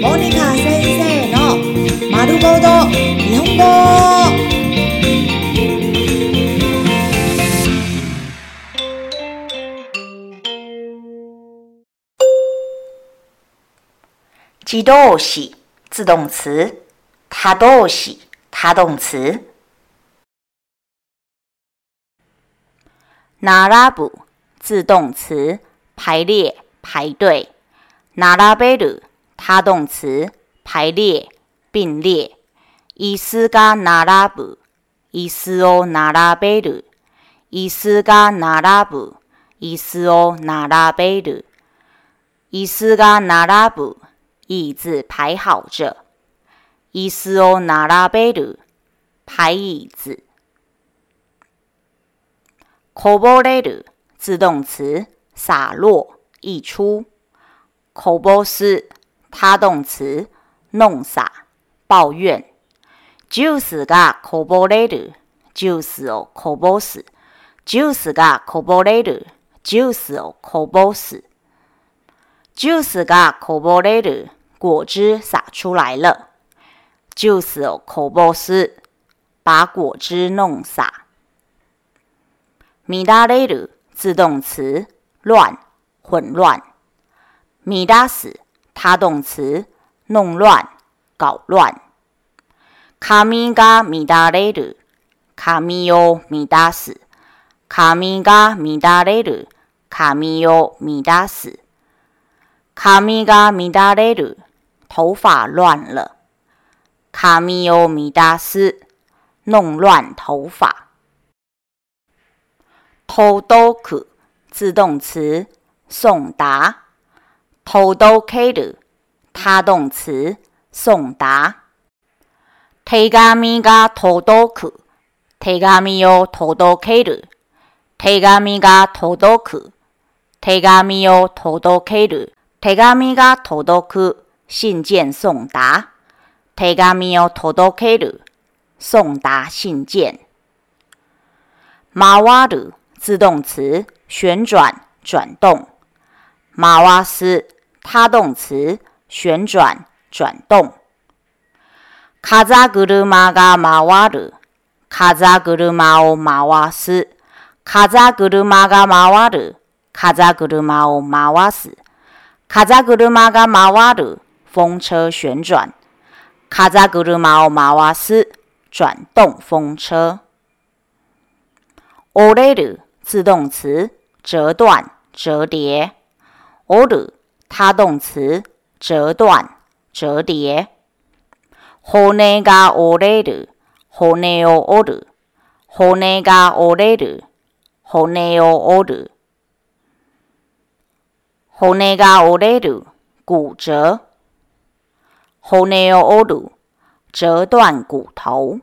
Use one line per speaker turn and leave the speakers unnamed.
モニカ先生の「まるごと日本語」自動詞自動詞他動詞他動詞並ぶ自動詞排列排队並べる他动词排列并列，椅子が並ぶ，椅子を並べる。椅子が並ぶ，椅子を並べる。椅子が並ぶ，椅子排好着，椅子を並べる，排椅子。こぼれる，自动词洒落溢出，こぼす。他动词弄洒抱怨，就是个可不累的，就是哦可不死，就是个可不累的，就是哦可不死，就是个可不累的。果汁洒出来了，就是哦可不死，把果汁弄洒。米达累的自动词乱混乱，米达死。他动词弄乱、搞乱。髪が乱れる、髪を乱す。髪が乱れる、髪を乱す。髪が乱れる、头发乱了。髪を乱す、弄乱头发。とどく自动词送达。届到开 o 他动词送达。提咖米咖届到去，提咖米要届到开 o 提 o 米咖届到去，提咖米要届 m i ga todo ku，信件送达。提咖米要届到开 o 送达信件。马瓦鲁自动词旋转转动，马瓦斯。他动词旋转转动。卡扎格鲁玛嘎马瓦鲁，卡扎格鲁玛奥马瓦斯，卡扎格鲁玛嘎马瓦鲁，卡扎格鲁玛奥马瓦斯，卡扎格鲁玛嘎马瓦鲁风车旋转，卡扎格鲁玛奥马瓦斯转动风车。奥雷鲁自动词折断折叠。奥鲁。他动词，折断、折叠。骨折。折断骨头。